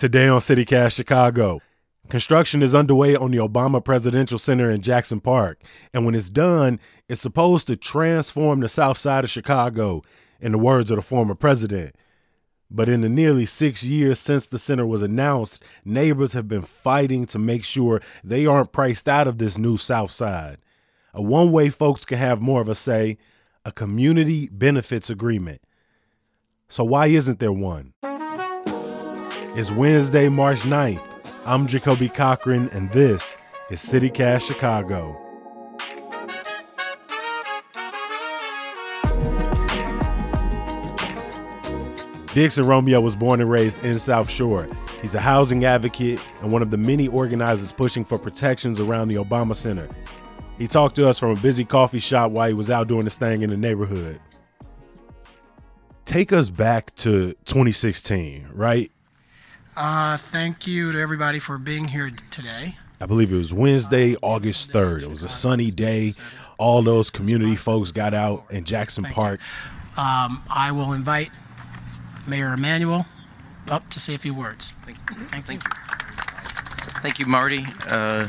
Today on CityCast Chicago, construction is underway on the Obama Presidential Center in Jackson Park. And when it's done, it's supposed to transform the south side of Chicago, in the words of the former president. But in the nearly six years since the center was announced, neighbors have been fighting to make sure they aren't priced out of this new south side. A one way folks can have more of a say a community benefits agreement. So, why isn't there one? It's Wednesday, March 9th. I'm Jacoby Cochran, and this is CityCast Chicago. Dixon Romeo was born and raised in South Shore. He's a housing advocate and one of the many organizers pushing for protections around the Obama Center. He talked to us from a busy coffee shop while he was out doing his thing in the neighborhood. Take us back to 2016, right? Uh, thank you to everybody for being here today. I believe it was Wednesday, August 3rd. It was a sunny day. All those community folks got out in Jackson Park. Um, I will invite Mayor Emanuel up to say a few words. Thank you. Thank you. Thank you, Marty. Uh,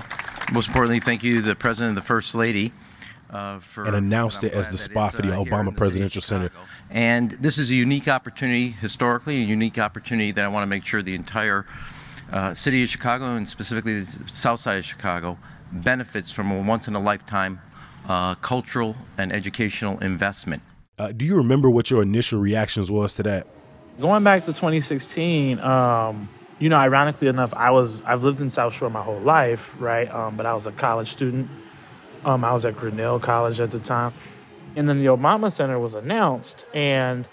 most importantly, thank you, the President and the First Lady. Uh, for, and announced it as the spot for the uh, Obama Presidential Center. And this is a unique opportunity, historically, a unique opportunity that I want to make sure the entire uh, city of Chicago and specifically the south side of Chicago benefits from a once in a lifetime uh, cultural and educational investment. Uh, do you remember what your initial reactions was to that? Going back to 2016, um, you know, ironically enough, I was I've lived in South Shore my whole life, right? Um, but I was a college student um, I was at Grinnell College at the time. And then the Obama Center was announced. And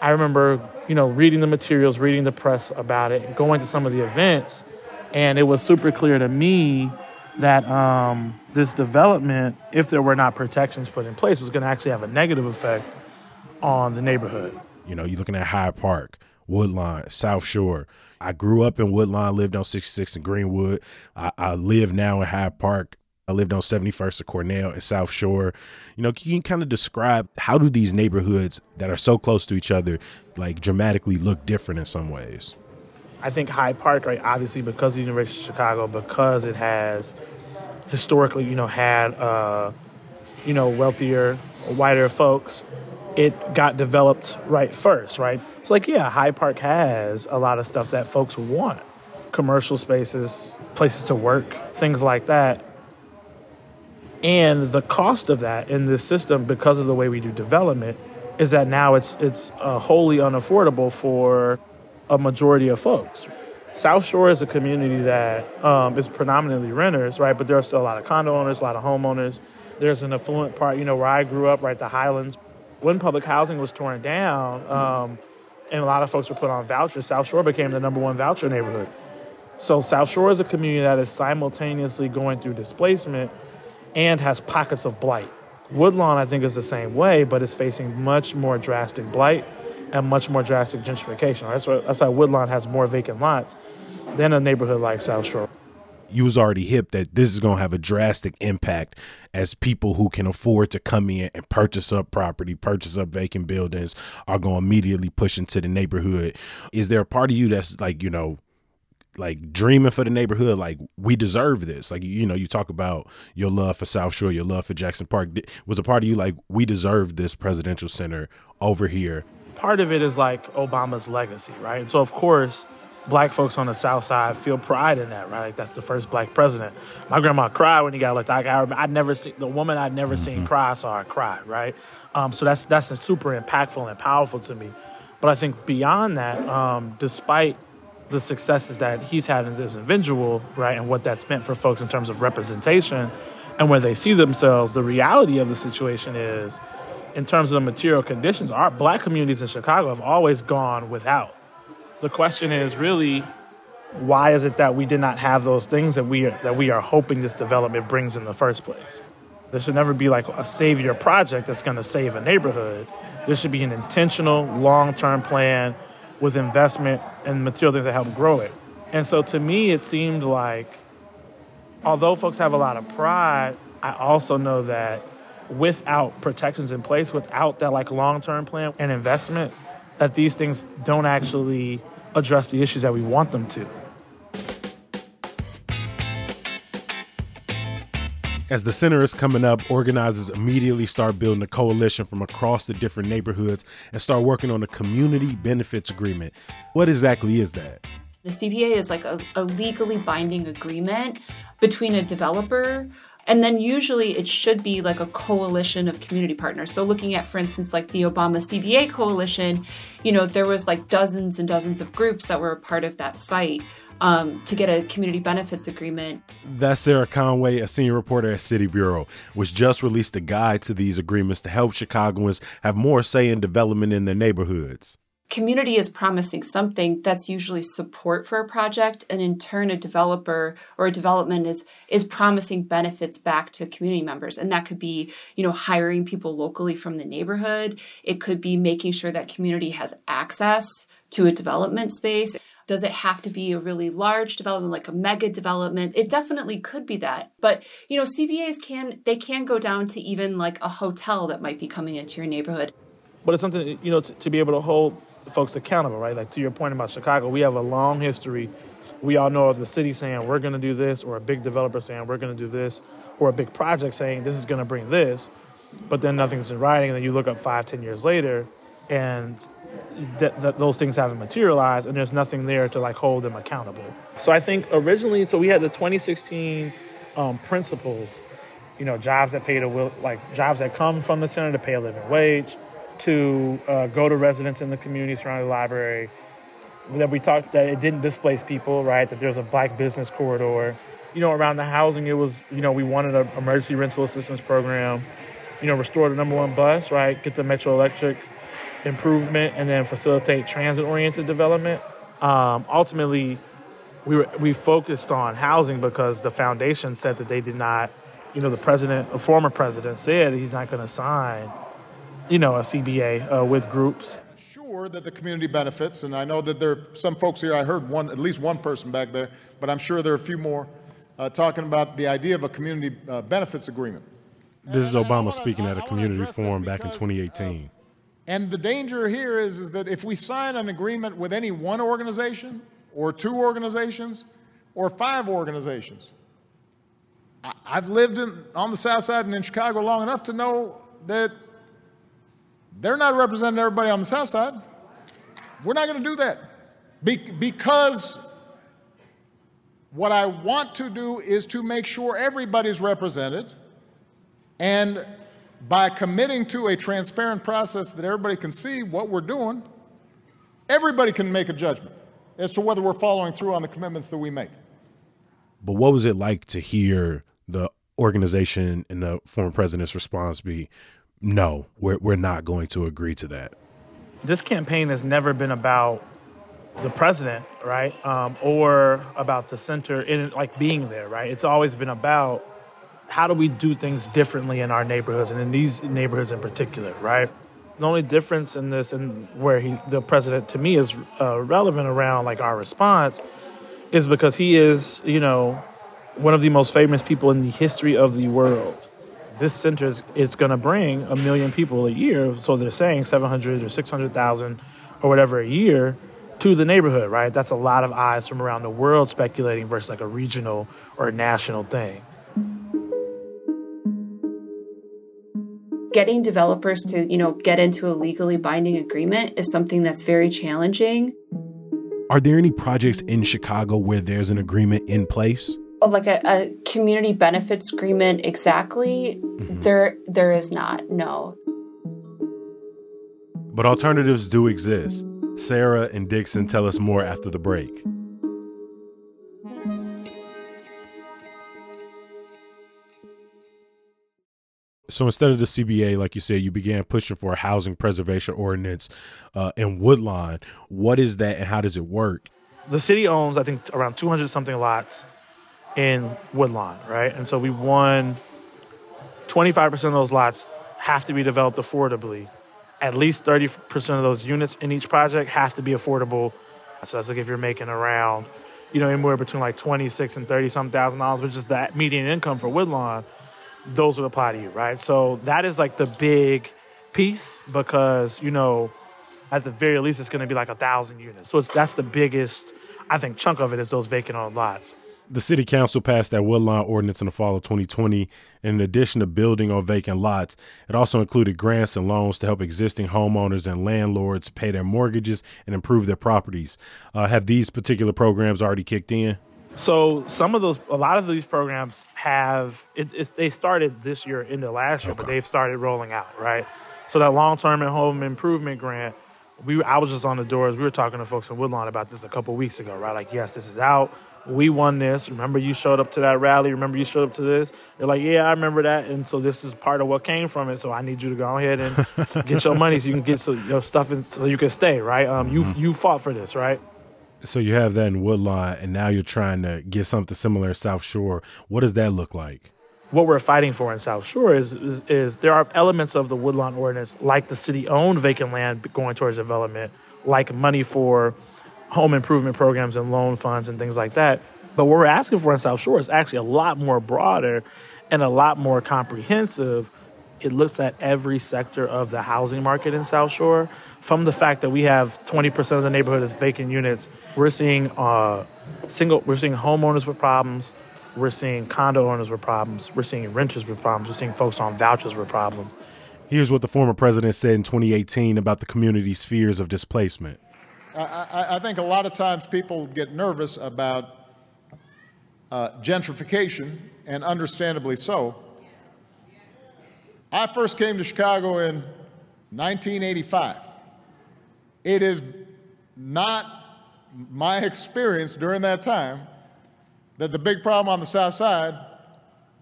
I remember, you know, reading the materials, reading the press about it, going to some of the events. And it was super clear to me that um, this development, if there were not protections put in place, was going to actually have a negative effect on the neighborhood. You know, you're looking at Hyde Park, Woodlawn, South Shore. I grew up in Woodlawn, lived on 66 in Greenwood. I, I live now in Hyde Park. I lived on 71st of Cornell and South Shore. You know, can you kind of describe how do these neighborhoods that are so close to each other like dramatically look different in some ways? I think Hyde Park, right, obviously because of the University of Chicago, because it has historically, you know, had uh, you know, wealthier, whiter folks, it got developed right first, right? It's like, yeah, Hyde Park has a lot of stuff that folks want. Commercial spaces, places to work, things like that and the cost of that in this system, because of the way we do development, is that now it's it's uh, wholly unaffordable for a majority of folks. South Shore is a community that um, is predominantly renters, right? But there are still a lot of condo owners, a lot of homeowners. There's an affluent part, you know, where I grew up, right, the Highlands. When public housing was torn down, um, and a lot of folks were put on vouchers, South Shore became the number one voucher neighborhood. So South Shore is a community that is simultaneously going through displacement and has pockets of blight. Woodlawn, I think, is the same way, but it's facing much more drastic blight and much more drastic gentrification. That's why, that's why Woodlawn has more vacant lots than a neighborhood like South Shore. You was already hip that this is to have a drastic impact as people who can afford to come in and purchase up property, purchase up vacant buildings are to immediately push into the neighborhood. Is there a part of you that's like, you know, like dreaming for the neighborhood like we deserve this. Like you know you talk about your love for south shore your love for jackson park. Was a part of you like we deserve this presidential center over here? Part of it is like obama's legacy right? And so of course black folks on the south side feel pride in that right? Like that's the first black president. My grandma cried when he got elected. I, I i'd never seen the woman i'd never mm-hmm. seen cry I saw her cry right? Um, so that's that's super impactful and powerful to me. But i think beyond that um, despite the successes that he's had as an individual, right, and what that's meant for folks in terms of representation and where they see themselves, the reality of the situation is, in terms of the material conditions, our black communities in Chicago have always gone without. The question is really, why is it that we did not have those things that we are, that we are hoping this development brings in the first place? There should never be like a savior project that's going to save a neighborhood. This should be an intentional, long-term plan with investment and material things that help grow it. And so to me, it seemed like, although folks have a lot of pride, I also know that without protections in place, without that like long term plan and investment, that these things don't actually address the issues that we want them to. As the center is coming up, organizers immediately start building a coalition from across the different neighborhoods and start working on a community benefits agreement. What exactly is that? The CBA is like a, a legally binding agreement between a developer and then usually it should be like a coalition of community partners. So looking at, for instance, like the Obama CBA coalition, you know, there was like dozens and dozens of groups that were a part of that fight um, to get a community benefits agreement. That's Sarah Conway, a senior reporter at City Bureau, which just released a guide to these agreements to help Chicagoans have more say in development in their neighborhoods. Community is promising something that's usually support for a project and in turn a developer or a development is is promising benefits back to community members. And that could be you know hiring people locally from the neighborhood. It could be making sure that community has access to a development space does it have to be a really large development like a mega development it definitely could be that but you know cbas can they can go down to even like a hotel that might be coming into your neighborhood but it's something you know to, to be able to hold folks accountable, right? Like to your point about Chicago, we have a long history. We all know of the city saying we're going to do this, or a big developer saying we're going to do this, or a big project saying this is going to bring this, but then nothing's in writing. And then you look up five, ten years later, and th- th- those things haven't materialized, and there's nothing there to like hold them accountable. So I think originally, so we had the 2016 um, principles, you know, jobs that pay to will, like jobs that come from the center to pay a living wage to uh, go to residents in the community surrounding the library. That we talked that it didn't displace people, right? That there's a black business corridor. You know, around the housing, it was you know we wanted an emergency rental assistance program. You know, restore the number one bus, right? Get the Metra Electric improvement, and then facilitate transit-oriented development. Um, ultimately, we were, we focused on housing because the foundation said that they did not. You know, the president, a former president, said he's not going to sign you know, a CBA uh, with groups. Sure that the community benefits, and I know that there are some folks here. I heard one, at least one person back there, but I'm sure there are a few more uh, talking about the idea of a community uh, benefits agreement. This is Obama speaking at a community forum back in 2018. And the danger here is, is that if we sign an agreement with any one organization, or two organizations, or five organizations, I've lived in, on the South Side and in Chicago long enough to know that they're not representing everybody on the South Side. We're not going to do that Be- because what I want to do is to make sure everybody's represented. And by committing to a transparent process that everybody can see what we're doing, everybody can make a judgment as to whether we're following through on the commitments that we make. But what was it like to hear the organization and the former president's response be no, we're, we're not going to agree to that. This campaign has never been about the president, right? Um, or about the center in like being there, right? It's always been about how do we do things differently in our neighborhoods and in these neighborhoods in particular, right? The only difference in this and where the president to me is uh, relevant around like our response is because he is, you know, one of the most famous people in the history of the world this center is, is going to bring a million people a year. So they're saying 700 or 600,000 or whatever a year to the neighborhood, right? That's a lot of eyes from around the world speculating versus like a regional or a national thing. Getting developers to, you know, get into a legally binding agreement is something that's very challenging. Are there any projects in Chicago where there's an agreement in place? like a, a community benefits agreement exactly mm-hmm. there there is not no but alternatives do exist sarah and dixon tell us more after the break So instead of the CBA, like you said, you began pushing for a housing preservation ordinance uh, in Woodlawn. What is that, and how does it work? The city owns, I think, around 200 something lots in Woodlawn, right? And so we won 25% of those lots have to be developed affordably. At least 30% of those units in each project have to be affordable. So that's like if you're making around, you know, anywhere between like 26 and 30 some thousand dollars, which is that median income for Woodlawn, those would apply to you, right? So that is like the big piece because, you know, at the very least, it's going to be like a thousand units. So it's, that's the biggest, I think, chunk of it is those vacant owned lots. The city council passed that Woodlawn ordinance in the fall of 2020. And in addition to building on vacant lots, it also included grants and loans to help existing homeowners and landlords pay their mortgages and improve their properties. Uh, have these particular programs already kicked in? So some of those, a lot of these programs have, it, they started this year into last year, okay. but they've started rolling out, right? So that long-term and home improvement grant, we I was just on the doors. We were talking to folks in Woodlawn about this a couple weeks ago, right? Like, yes, this is out. We won this. Remember, you showed up to that rally. Remember, you showed up to this. They're like, yeah, I remember that. And so this is part of what came from it. So I need you to go ahead and get your money so you can get so, your stuff in, so you can stay, right? Um, you mm-hmm. you fought for this, right? So you have that in Woodlawn, and now you're trying to get something similar in South Shore. What does that look like? What we're fighting for in South Shore is, is, is there are elements of the Woodlawn ordinance, like the city-owned vacant land going towards development, like money for home improvement programs and loan funds and things like that. But what we're asking for in South Shore is actually a lot more broader and a lot more comprehensive. It looks at every sector of the housing market in South Shore from the fact that we have 20% of the neighborhood as vacant units, we're seeing uh, single, we're seeing homeowners with problems, we're seeing condo owners with problems, we're seeing renters with problems, we're seeing folks on vouchers with problems. Here's what the former president said in 2018 about the community's fears of displacement. I, I think a lot of times people get nervous about uh, gentrification, and understandably so. I first came to Chicago in 1985. It is not my experience during that time that the big problem on the South Side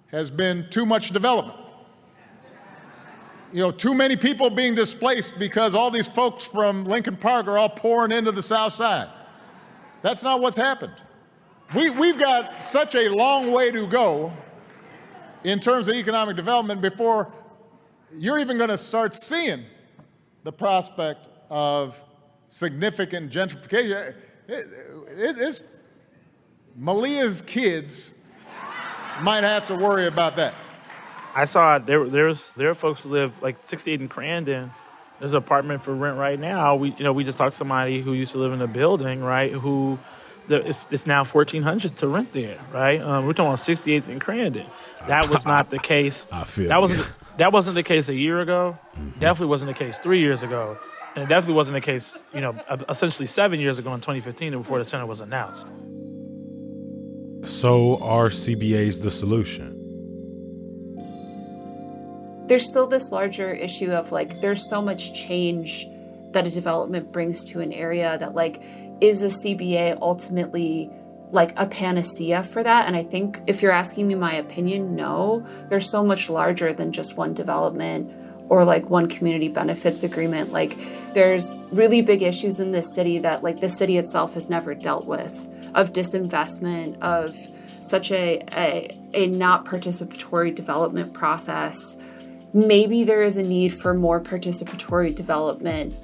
has been too much development. You know, too many people being displaced because all these folks from Lincoln Park are all pouring into the South Side. That's not what's happened. We, we've got such a long way to go in terms of economic development before you're even going to start seeing the prospect of significant gentrification. It, it, it's, Malia's kids might have to worry about that. I saw there there's there are folks who live like 68 in Crandon. There's an apartment for rent right now. We you know we just talked to somebody who used to live in a building right who the, it's, it's, now 1400 to rent there right. Um, we're talking about 68th in Crandon. That was not the case. I feel that wasn't that wasn't the case a year ago. Mm-hmm. Definitely wasn't the case three years ago. And it definitely wasn't the case, you know, essentially seven years ago in 2015 before the center was announced. So are CBAs the solution? There's still this larger issue of like, there's so much change that a development brings to an area that, like, is a CBA ultimately like a panacea for that? And I think if you're asking me my opinion, no. They're so much larger than just one development or like one community benefits agreement. Like there's really big issues in this city that like the city itself has never dealt with of disinvestment, of such a, a, a not participatory development process. Maybe there is a need for more participatory development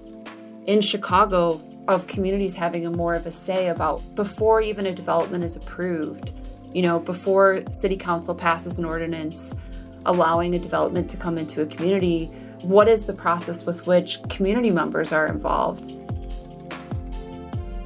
in Chicago of communities having a more of a say about before even a development is approved. You know, before city council passes an ordinance allowing a development to come into a community, what is the process with which community members are involved?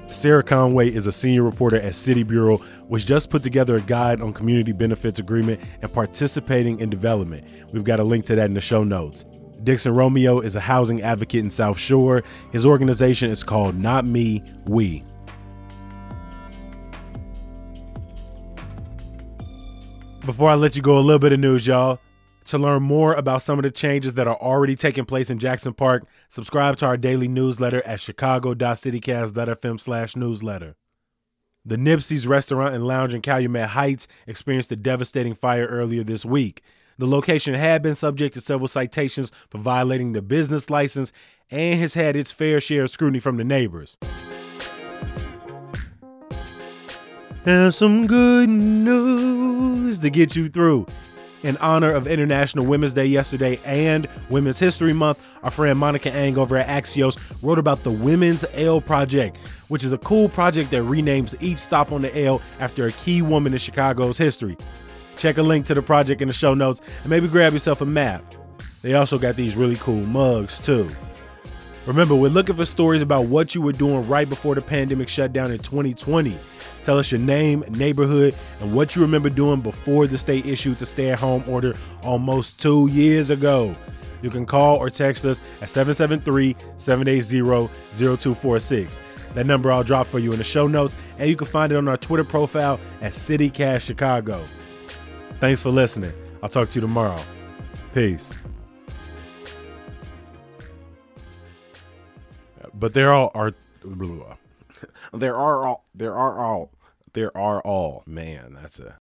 Sarah Conway is a senior reporter at City Bureau, which just put together a guide on community benefits agreement and participating in development. We've got a link to that in the show notes. Dixon Romeo is a housing advocate in South Shore. His organization is called Not Me, We. Before I let you go, a little bit of news, y'all. To learn more about some of the changes that are already taking place in Jackson Park, subscribe to our daily newsletter at chicago.citycast.fm slash newsletter. The Nipsey's Restaurant and Lounge in Calumet Heights experienced a devastating fire earlier this week. The location had been subject to several citations for violating the business license and has had its fair share of scrutiny from the neighbors. And some good news to get you through in honor of International Women's Day yesterday and Women's History Month, our friend Monica Eng over at Axios wrote about the Women's L Project, which is a cool project that renames each stop on the L after a key woman in Chicago's history. Check a link to the project in the show notes and maybe grab yourself a map. They also got these really cool mugs too. Remember, we're looking for stories about what you were doing right before the pandemic shutdown in 2020. Tell us your name, neighborhood, and what you remember doing before the state issued the stay at home order almost two years ago. You can call or text us at 773 780 0246. That number I'll drop for you in the show notes, and you can find it on our Twitter profile at CityCast Chicago. Thanks for listening. I'll talk to you tomorrow. Peace. But there all are. There are all. There are all. There are all. Man, that's a